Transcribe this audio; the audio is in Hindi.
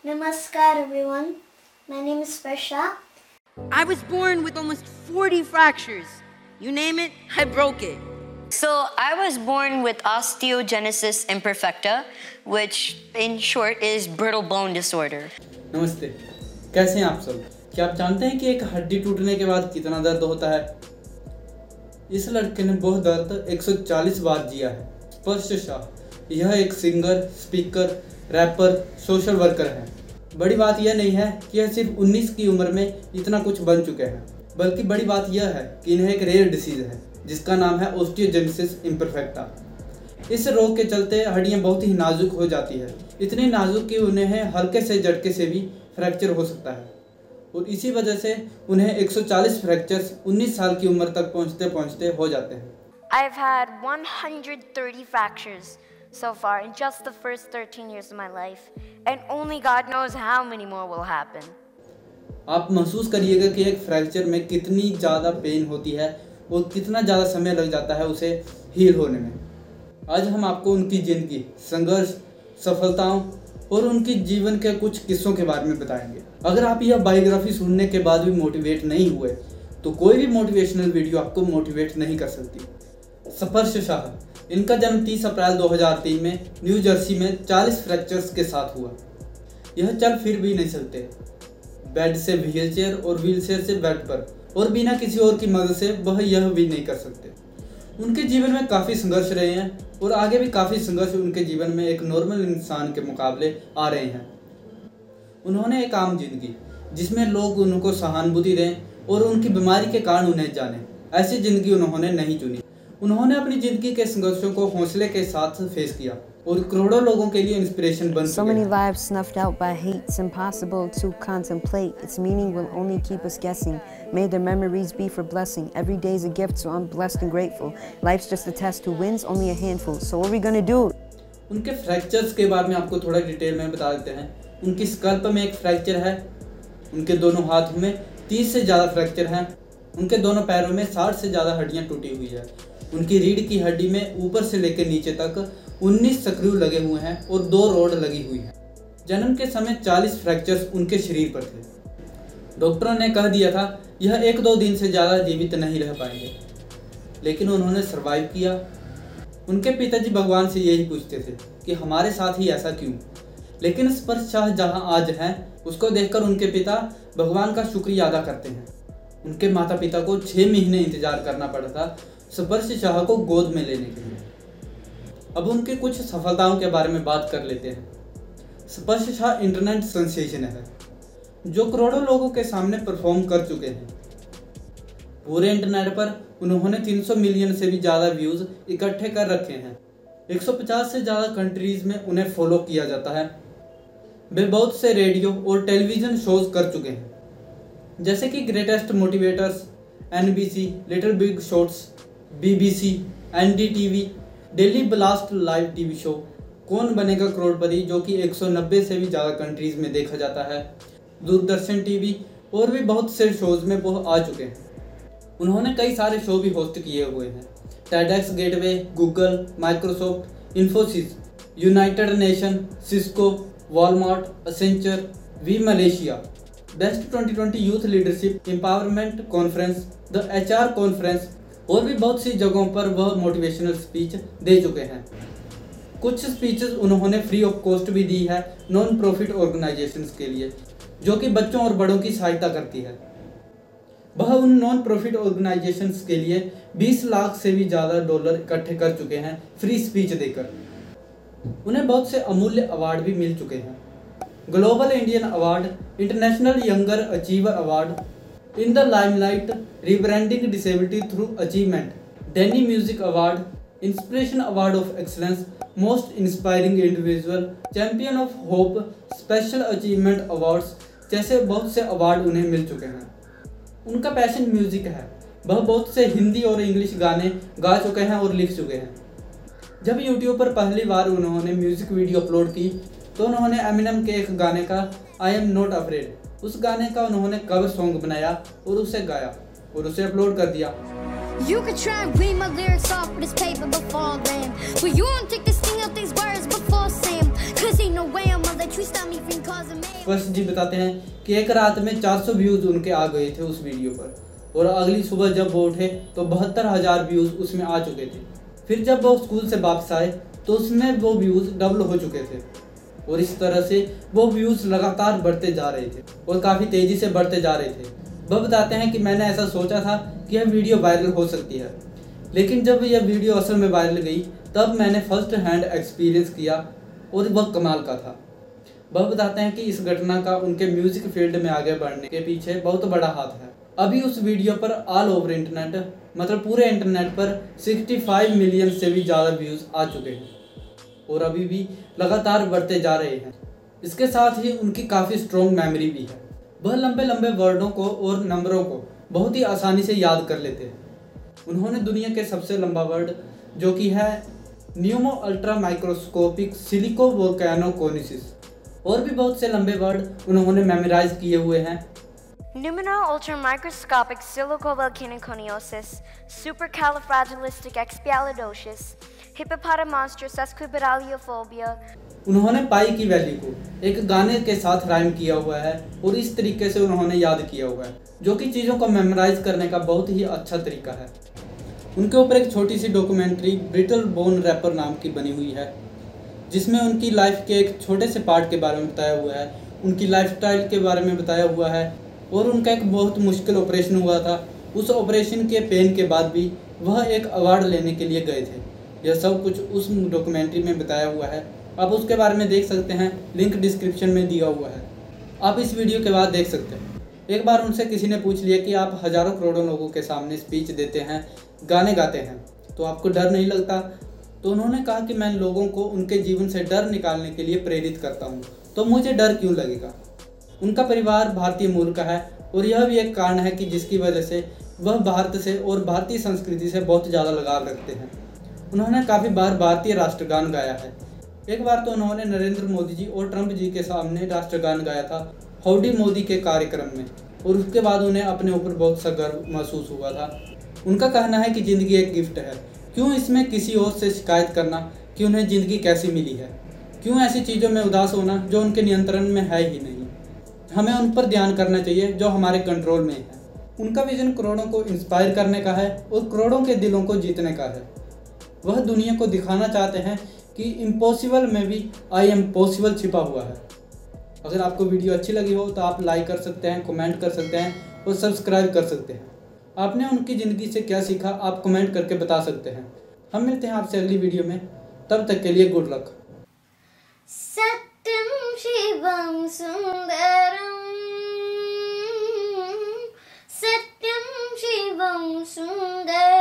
Namaskar, everyone. My name is Sparsha. I was born with almost 40 fractures. You name it, I broke it. So I was born with osteogenesis imperfecta, which in short is brittle bone disorder. नमस्ते कैसे हैं आप सब क्या आप जानते हैं कि एक हड्डी टूटने के बाद कितना दर्द होता है इस लड़के ने बहुत दर्द 140 बार जिया है स्पर्श शाह यह एक singer speaker rapper social worker है। बड़ी बात यह नहीं है कि यह सिर्फ़ 19 की उम्र में इतना कुछ बन चुके हैं, बल्कि बड़ी बात यह है कि इन्हें एक रेयर डिसीज है, जिसका नाम है ओस्टियोजेनेसिस इम्परफेक्टा इस रोग के चलते हड्डियाँ बहुत ही नाजुक हो जाती है। इतनी नाजुक कि उन्हें हल्के से झटके से भी फ्रैक्चर हो सकता है। और इसी वजह से उन्हें 140 फ्रैक्चर्स 19 साल की उम्र तक पहुँचते पहुँचते हो जाते हैं। I've had 130 fractures so far in just the first 13 years of my life, and only God knows how many more will happen. आप महसूस करिएगा कि एक फ्रैक्चर में कितनी ज़्यादा पेन होती है और कितना ज़्यादा समय लग जाता है उसे हील होने में। आज हम आपको उनकी ज़िंदगी संघर्ष सफलताओं और उनकी जीवन के कुछ किस्सों के बारे में बताएँगे। अगर आप यह बायोग्राफी सुनने के बाद भी मोटिवेट नहीं हुए तो कोई भी मोटिवेशनल वीडियो आपको मोटिवेट नहीं कर सकती। स्पर्श शाह इनका जन्म 30 अप्रैल 2003 में न्यू जर्सी में 40 फ्रैक्चर्स के साथ हुआ। यह चल फिर भी नहीं सकते बेड से व्हील चेयर और व्हील चेयर से बेड पर, और बिना किसी और की मदद से वह यह भी नहीं कर सकते। उनके जीवन में काफ़ी संघर्ष रहे हैं, और आगे भी काफ़ी संघर्ष उनके जीवन में एक नॉर्मल इंसान के मुकाबले आ रहे हैं। उन्होंने एक आम ज़िंदगी, जिसमें लोग उनको सहानुभूति दें और उनकी बीमारी के कारण उन्हें जाने, ऐसी ज़िंदगी उन्होंने नहीं चुनी। उन्होंने अपनी ज़िंदगी के संघर्षों को हौसले के साथ फेस किया और करोड़ों लोगों के लिए इंस्पिरेशन बन so many live snuffed out by hate it's impossible to contemplate its meaning will only keep us guessing may their memories be for blessing every day is a gift so I am blessed and grateful life just a test to wins only a handful so what are we gonna do उनके फ्रैक्चर्स के बारे में आपको थोड़ा डिटेल में बता देते हैं। उनकी स्कल्प में एक फ्रैक्चर है। उनके दोनों हाथों में 30 से ज़्यादा फ्रैक्चर हैं। उनके दोनों पैरों में 60 से ज़्यादा हड्डियाँ टूटी हुई है। उनकी रीढ़ की हड्डी में ऊपर से लेकर नीचे तक 19 सक्रिय लगे हुए हैं और दो रोड लगी हुई है। जन्म के समय 40 फ्रैक्चर्स उनके शरीर पर थे। डॉक्टरों ने कह दिया था, यह एक दो दिन से ज़्यादा जीवित नहीं रह पाएँगे। लेकिन उन्होंने सरवाइव किया। उनके पिताजी भगवान से यही पूछते थे कि, हमारे साथ ही ऐसा क्यों? लेकिन स्पर्श शाह जहाँ आज हैं, उसको देखकर उनके पिता भगवान का शुक्रिया अदा करते हैं। उनके माता पिता को छः महीने इंतज़ार करना पड़ा था। स्पर्श शाह को गोद में लेने के लिए। अब उनके कुछ सफलताओं के बारे में बात कर लेते हैं। स्पर्श शाह इंटरनेट सेंसेशन है, जो करोड़ों लोगों के सामने परफॉर्म कर चुके हैं। पूरे इंटरनेट पर उन्होंने 300 मिलियन से भी ज़्यादा व्यूज़ इकट्ठे कर रखे हैं। 150 से ज़्यादा कंट्रीज़ में उन्हें फॉलो किया जाता है। वे बहुत से रेडियो और टेलीविज़न शोज़ कर चुके हैं। जैसे कि greatest motivators an little big shots BBC NDTV daily blast live TV show Kaun Banega Crorepati, जो कि 190 से भी ज़्यादा कंट्रीज़ में देखा जाता है। दूरदर्शन टीवी और भी बहुत से शोज़ में वो आ चुके हैं। उन्होंने कई सारे शो भी होस्ट किए हुए हैं। TEDx gateway Google Microsoft Infosys United Nation Cisco Walmart Accenture we Malaysia best 2020 youth leadership empowerment conference the HR conference और भी बहुत सी जगहों पर वह मोटिवेशनल स्पीच दे चुके हैं। कुछ स्पीचेस उन्होंने फ्री ऑफ़ कॉस्ट भी दी है नॉन प्रॉफिट ऑर्गेनाइजेशंस के लिए, जो कि बच्चों और बड़ों की सहायता करती है। वह उन नॉन प्रॉफिट ऑर्गेनाइजेशंस के लिए 20 लाख से भी ज़्यादा डॉलर इकट्ठे कर चुके हैं फ्री स्पीच देकर। उन्हें बहुत से अमूल्य अवार्ड भी मिल चुके हैं। Global Indian award international younger achiever award in the limelight rebranding disability through achievement Denny music award inspiration award of excellence most inspiring individual champion of hope special achievement awards जैसे बहुत से अवार्ड उन्हें मिल चुके हैं। उनका पैशन म्यूज़िक है। वह बहुत से हिंदी और इंग्लिश गाने गा चुके हैं और लिख चुके हैं। जब यूट्यूब पर पहली बार उन्होंने म्यूज़िक वीडियो अपलोड की तो उन्होंने एमिनम के एक गाने का आई एम नॉट अफ्रेड उस गाने का उन्होंने कवर सॉन्ग बनाया और उसे गाया और उसे अपलोड कर दिया You could try and read my lyrics off of this paper before then. But you won't take this thing out these words before Sam. Cause ain't no way I'm gonna let tree stop me from causing mayhem. स्पर्श जी बताते हैं कि एक रात में 400 व्यूज़ उनके आ गए थे उस वीडियो पर और अगली सुबह जब वो उठे तो बहत्तर हज़ार व्यूज़ उसमें आ चुके थे फिर जब वो स्कूल से वापस आए तो उसमें वो व्यूज़ डबल हो चुके थे और इस तरह से वो व्यूज़ लगातार बढ़ते जा रहे थे और काफ़ी तेज़ी से बढ़ते जा रहे थे। वह बताते हैं कि मैंने ऐसा सोचा था कि यह वीडियो वायरल हो सकती है। लेकिन जब यह वीडियो असल में वायरल गई, तब मैंने फ़र्स्ट हैंड एक्सपीरियंस किया और वह कमाल का था। वह बताते हैं कि इस घटना का उनके म्यूज़िक फ़ील्ड में आगे बढ़ने के पीछे बहुत बड़ा हाथ है। अभी उस वीडियो पर ऑल ओवर इंटरनेट मतलब पूरे इंटरनेट पर 65 मिलियन से भी ज़्यादा व्यूज़ आ चुके हैं। और अभी भी लगातार बढ़ते जा रहे हैं। इसके साथ ही उनकी काफ़ी स्ट्रॉन्ग मेमोरी भी है। वह लंबे लंबे वर्डों को और नंबरों को बहुत ही आसानी से याद कर लेते हैं। उन्होंने दुनिया के सबसे लंबा वर्ड जो कि है Numa ultra microscopic silico volcano कोनिसिस और भी बहुत से लंबे वर्ड उन्होंने मेमोराइज किए हुए हैं। Numino ultramicroscopic silicovolcanoconiosis, supercalifragilisticexpialidocious, hippopotamonstrous esquibidaliophobia, उन्होंने पाई की वैल्यू को एक गाने के साथ राइम किया हुआ है और इस तरीके से उन्होंने याद किया हुआ है जो कि चीज़ों को मेमोराइज करने का बहुत ही अच्छा तरीका है। उनके ऊपर एक छोटी सी डॉक्यूमेंट्री ब्रिटल बोन रैपर नाम की बनी हुई है जिसमें उनकी लाइफ के एक छोटे से पार्ट के बारे में बताया हुआ है। उनकी लाइफस्टाइल के बारे में बताया हुआ है और उनका एक बहुत मुश्किल ऑपरेशन हुआ था। उस ऑपरेशन के पेन के बाद भी वह एक अवार्ड लेने के लिए गए थे। यह सब कुछ उस डॉक्यूमेंट्री में बताया हुआ है। आप उसके बारे में देख सकते हैं। लिंक डिस्क्रिप्शन में दिया हुआ है। आप इस वीडियो के बाद देख सकते हैं। एक बार उनसे किसी ने पूछ लिया कि आप हज़ारों करोड़ों लोगों के सामने स्पीच देते हैं, गाने गाते हैं तो आपको डर नहीं लगता? तो उन्होंने कहा कि मैं लोगों को उनके जीवन से डर निकालने के लिए प्रेरित करता हूँ। तो मुझे डर क्यों लगेगा? उनका परिवार भारतीय मूल का है और यह भी एक कारण है कि जिसकी वजह से वह भारत से और भारतीय संस्कृति से बहुत ज़्यादा लगाव रखते हैं। उन्होंने काफ़ी बार भारतीय राष्ट्रगान गाया है। एक बार तो उन्होंने नरेंद्र मोदी जी और ट्रंप जी के सामने राष्ट्रगान गाया था, हाउडी मोदी के कार्यक्रम में, और उसके बाद उन्हें अपने ऊपर बहुत सा गर्व महसूस हुआ था। उनका कहना है कि ज़िंदगी एक गिफ्ट है। क्यों इसमें किसी और से शिकायत करना कि उन्हें ज़िंदगी कैसी मिली है? क्यों ऐसी चीज़ों में उदास होना जो उनके नियंत्रण में है ही नहीं? हमें उन पर ध्यान करना चाहिए जो हमारे कंट्रोल में है। उनका विजन करोड़ों को इंस्पायर करने का है और करोड़ों के दिलों को जीतने का है। वह दुनिया को दिखाना चाहते हैं कि इम्पॉसिबल में भी आई एम पॉसिबल छिपा हुआ है। अगर आपको वीडियो अच्छी लगी हो तो आप लाइक कर सकते हैं कमेंट कर सकते हैं और सब्सक्राइब कर सकते हैं। आपने उनकी ज़िंदगी से क्या सीखा आप कमेंट करके बता सकते हैं। हम मिलते हैं आपसे अगली वीडियो में। तब तक के लिए गुड लक सुन्दरम् सत्यं शिवं सुन्दरम्